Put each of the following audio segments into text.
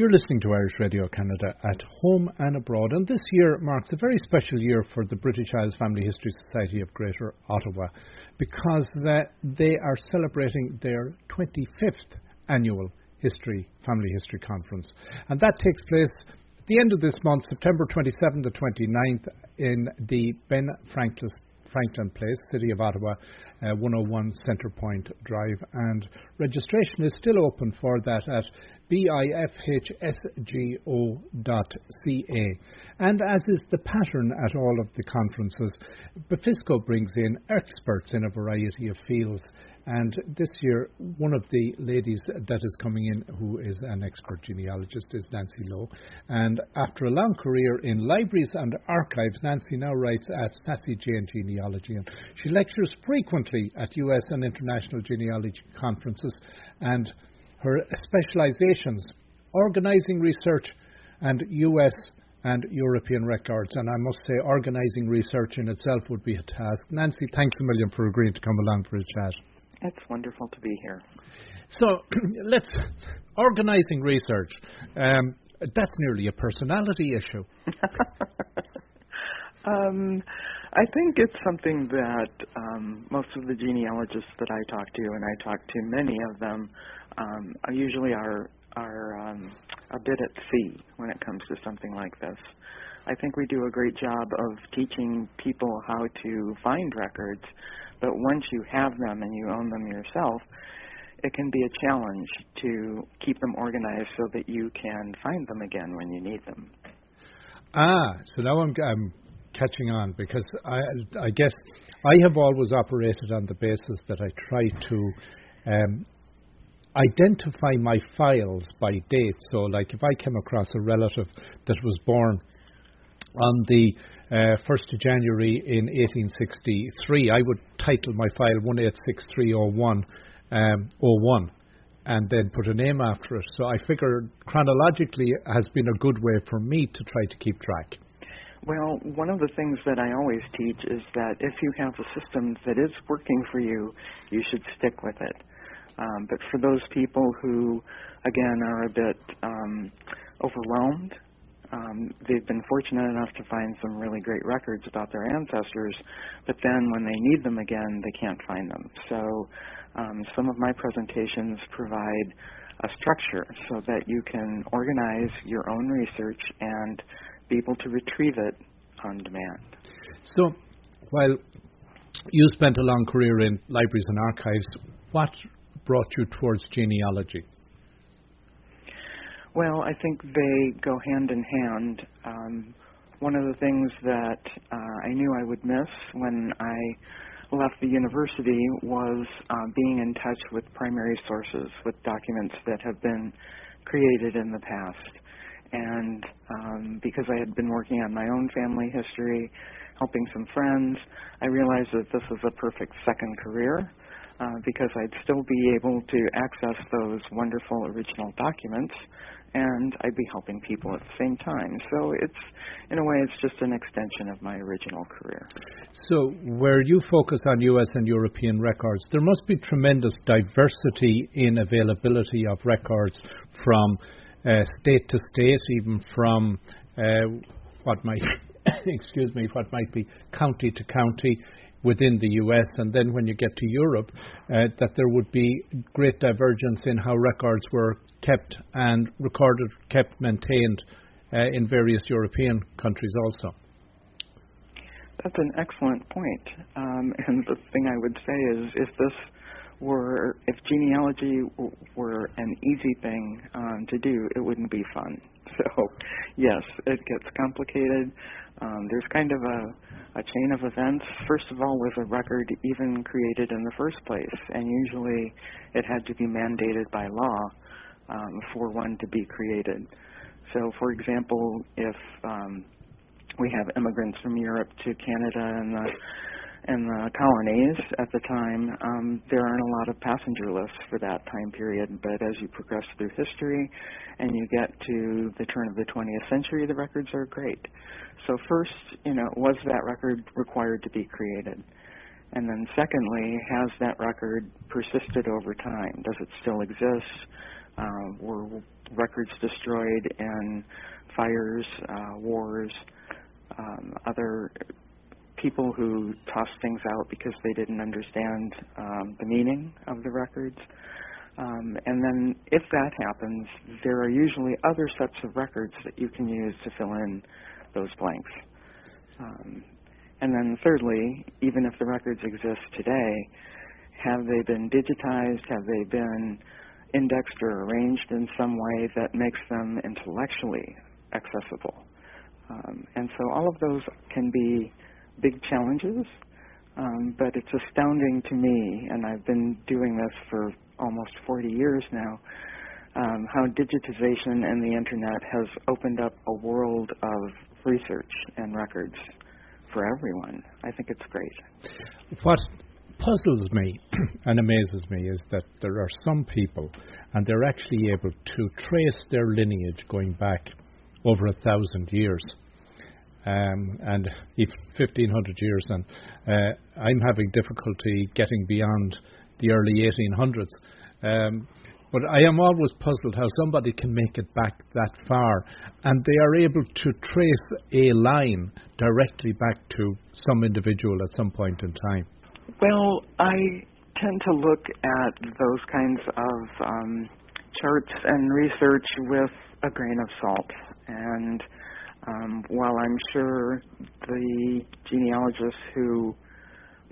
You're listening to Irish Radio Canada at home and abroad, and this year marks a very special year for the British Isles Family History Society of Greater Ottawa because uh, they are celebrating their 25th annual History Family History Conference, and that takes place at the end of this month, September 27th to 29th, in the Ben Franklin Franklin Place, City of Ottawa, uh, 101 Centrepoint Drive. And registration is still open for that at bifhsgo.ca. And as is the pattern at all of the conferences, BIFHSGO brings in experts in a variety of fields. And this year, one of the ladies that is coming in, who is an expert genealogist, is Nancy Loe. And after a long career in libraries and archives, Nancy now writes at Sassy Jane Genealogy. And she lectures frequently at US and international genealogy conferences. And her specializations, organising research and US and European records. And I must say, organising research in itself would be a task. Nancy, thanks a million for agreeing to come along for a chat. It's wonderful to be here. So let's organising research. Um, that's nearly a personality issue. um, I think it's something that um, most of the genealogists that I talk to, and I talk to many of them, um, are usually are are um, a bit at sea when it comes to something like this. I think we do a great job of teaching people how to find records, but once you have them and you own them yourself, it can be a challenge to keep them organized so that you can find them again when you need them. Ah, so now I'm, I'm catching on because I, I guess I have always operated on the basis that I try to um, identify my files by date. So, like if I came across a relative that was born on the uh, 1st of January in 1863, I would title my file 186301 um, 01 and then put a name after it. So I figure chronologically has been a good way for me to try to keep track. Well, one of the things that I always teach is that if you have a system that is working for you, you should stick with it. Um, but for those people who, again, are a bit um, overwhelmed um, they've been fortunate enough to find some really great records about their ancestors, but then when they need them again, they can't find them. So um, some of my presentations provide a structure so that you can organize your own research and be able to retrieve it on demand. So while you spent a long career in libraries and archives, what brought you towards genealogy? Well, I think they go hand in hand. Um, one of the things that uh, I knew I would miss when I left the university was uh, being in touch with primary sources, with documents that have been created in the past. And um, because I had been working on my own family history, helping some friends, I realized that this was a perfect second career uh, because I'd still be able to access those wonderful original documents and I'd be helping people at the same time. So it's, in a way, it's just an extension of my original career. So, where you focus on US and European records, there must be tremendous diversity in availability of records from uh, state to state, even from uh, what might, excuse me, what might be county to county within the US, and then when you get to Europe, uh, that there would be great divergence in how records were kept and recorded, kept, maintained uh, in various European countries also. That's an excellent point. Um, and the thing I would say is if this were, if genealogy w- were an easy thing um, to do, it wouldn't be fun. So, yes, it gets complicated. Um, there's kind of a, a chain of events. First of all, was a record even created in the first place? And usually it had to be mandated by law um, for one to be created. So, for example, if um, we have immigrants from Europe to Canada and the and the colonies at the time, um, there aren't a lot of passenger lists for that time period. But as you progress through history and you get to the turn of the 20th century, the records are great. So first, you know, was that record required to be created? And then secondly, has that record persisted over time? Does it still exist? Uh, were records destroyed in fires, uh, wars, um, other people who tossed things out because they didn't understand um, the meaning of the records. Um, and then, if that happens, there are usually other sets of records that you can use to fill in those blanks. Um, and then, thirdly, even if the records exist today, have they been digitized? Have they been indexed or arranged in some way that makes them intellectually accessible? Um, and so, all of those can be big challenges, um, but it's astounding to me, and I've been doing this for almost 40 years now, um, how digitization and the internet has opened up a world of research and records for everyone. I think it's great. What puzzles me and amazes me is that there are some people, and they're actually able to trace their lineage going back over a thousand years. Um, and 1500 years, and uh, I'm having difficulty getting beyond the early 1800s. Um, but I am always puzzled how somebody can make it back that far and they are able to trace a line directly back to some individual at some point in time. Well, I tend to look at those kinds of um, charts and research with a grain of salt. And um, while I'm sure the genealogists who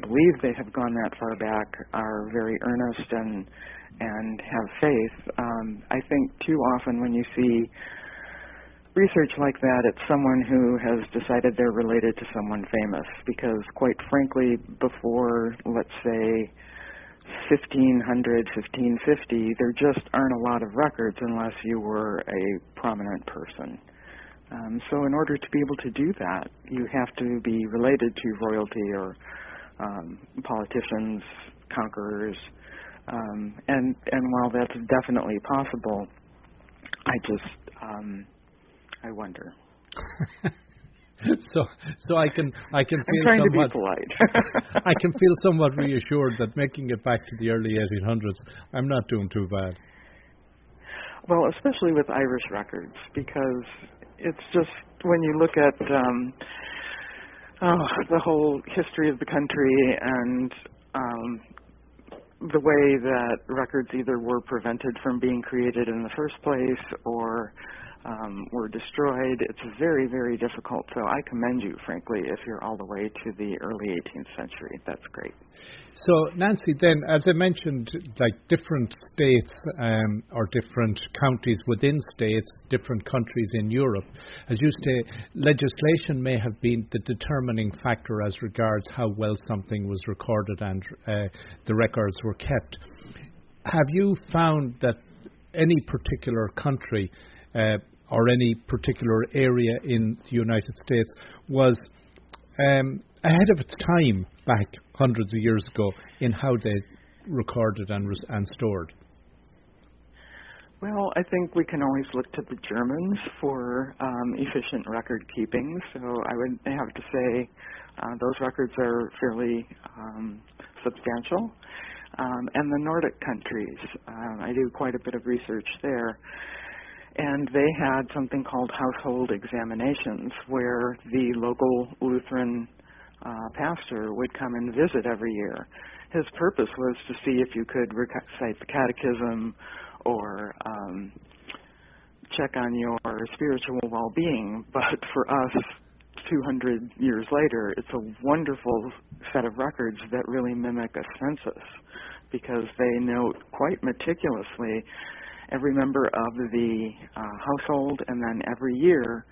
believe they have gone that far back are very earnest and and have faith. Um, I think too often when you see research like that, it's someone who has decided they're related to someone famous. Because quite frankly, before let's say 1500, 1550, there just aren't a lot of records unless you were a prominent person. Um, so in order to be able to do that, you have to be related to royalty or um, politicians, conquerors, um, and and while that's definitely possible, I just um, I wonder. so so I can I can feel somewhat to be polite. I can feel somewhat reassured that making it back to the early 1800s, I'm not doing too bad. Well, especially with Irish records, because it's just when you look at um, oh, the whole history of the country and um, the way that records either were prevented from being created in the first place or um, were destroyed. It's very, very difficult. So I commend you, frankly, if you're all the way to the early 18th century. That's great. So, Nancy, then, as I mentioned, like different states um, or different counties within states, different countries in Europe, as you say, legislation may have been the determining factor as regards how well something was recorded and uh, the records were kept. Have you found that any particular country or any particular area in the United States was um, ahead of its time back hundreds of years ago in how they recorded and, res- and stored? Well, I think we can always look to the Germans for um, efficient record keeping. So I would have to say uh, those records are fairly um, substantial. Um, and the Nordic countries, um, I do quite a bit of research there and they had something called household examinations where the local Lutheran uh, pastor would come and visit every year. His purpose was to see if you could recite the catechism or um, check on your spiritual well being. But for us, 200 years later, it's a wonderful set of records that really mimic a census because they note quite meticulously every member of the uh, household, and then every year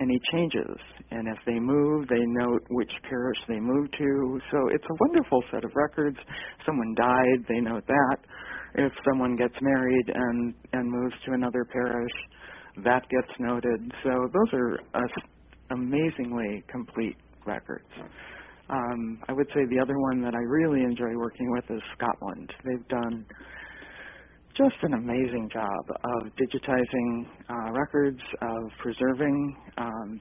any changes. And if they move, they note which parish they moved to. So it's a wonderful set of records. Someone died, they note that. If someone gets married and and moves to another parish, that gets noted. So those are uh, amazingly complete records. Um, I would say the other one that I really enjoy working with is Scotland. They've done just an amazing job of digitizing uh, records, of preserving um,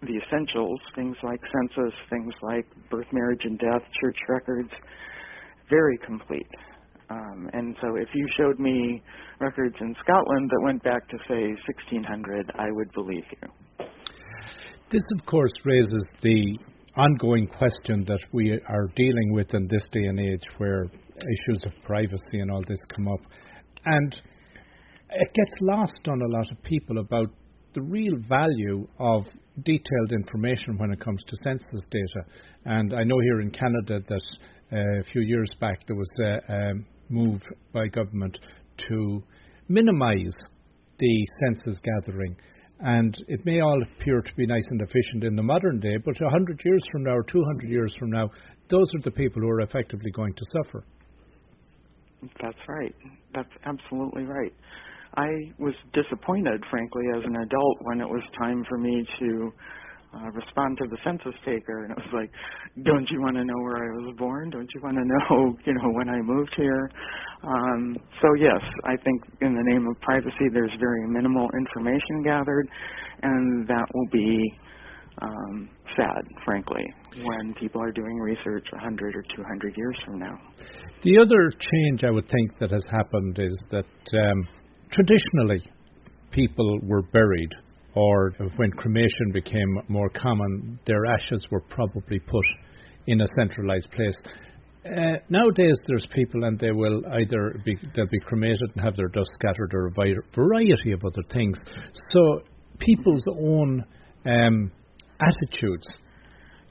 the essentials, things like census, things like birth, marriage, and death, church records. Very complete. Um, and so if you showed me records in Scotland that went back to, say, 1600, I would believe you. This, of course, raises the ongoing question that we are dealing with in this day and age where issues of privacy and all this come up. And it gets lost on a lot of people about the real value of detailed information when it comes to census data. And I know here in Canada that uh, a few years back there was a, a move by government to minimise the census gathering. And it may all appear to be nice and efficient in the modern day, but 100 years from now or 200 years from now, those are the people who are effectively going to suffer. That's right. That's absolutely right. I was disappointed, frankly, as an adult when it was time for me to uh, respond to the census taker, and it was like, "Don't you want to know where I was born? Don't you want to know, you know, when I moved here?" Um, so yes, I think in the name of privacy, there's very minimal information gathered, and that will be um, sad, frankly, when people are doing research 100 or 200 years from now. The other change I would think that has happened is that um, traditionally people were buried, or when cremation became more common, their ashes were probably put in a centralized place. Uh, nowadays, there's people, and they will either be they'll be cremated and have their dust scattered, or a variety of other things. So, people's own um, attitudes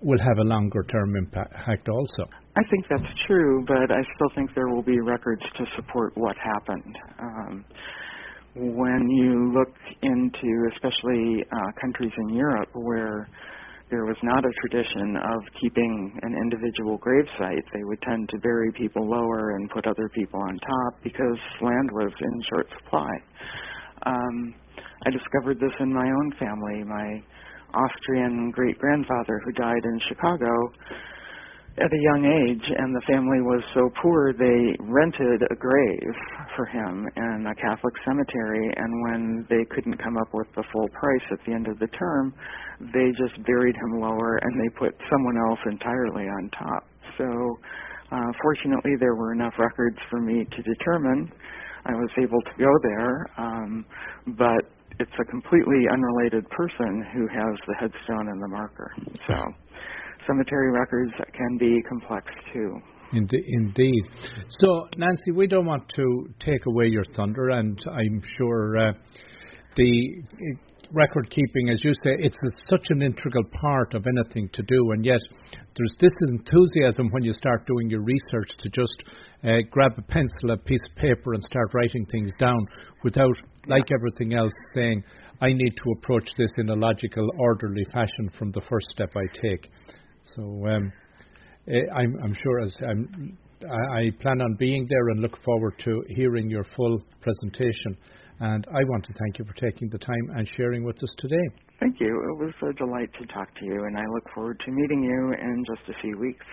will have a longer term impact also. I think that's true, but I still think there will be records to support what happened. Um, when you look into, especially uh, countries in Europe where there was not a tradition of keeping an individual gravesite, they would tend to bury people lower and put other people on top because land was in short supply. Um, I discovered this in my own family. My Austrian great grandfather, who died in Chicago, at a young age, and the family was so poor they rented a grave for him in a Catholic cemetery. And when they couldn't come up with the full price at the end of the term, they just buried him lower and they put someone else entirely on top. So, uh, fortunately, there were enough records for me to determine. I was able to go there, um, but it's a completely unrelated person who has the headstone and the marker. So cemetery records can be complex too. Indeed. So, Nancy, we don't want to take away your thunder, and I'm sure uh, the record keeping, as you say, it's a, such an integral part of anything to do, and yet there's this enthusiasm when you start doing your research to just uh, grab a pencil, a piece of paper, and start writing things down without, like everything else, saying, I need to approach this in a logical, orderly fashion from the first step I take. So um, eh, I'm, I'm, sure as I'm, I plan on being there and look forward to hearing your full presentation. And I want to thank you for taking the time and sharing with us today. Thank you. It was a delight to talk to you, and I look forward to meeting you in just a few weeks.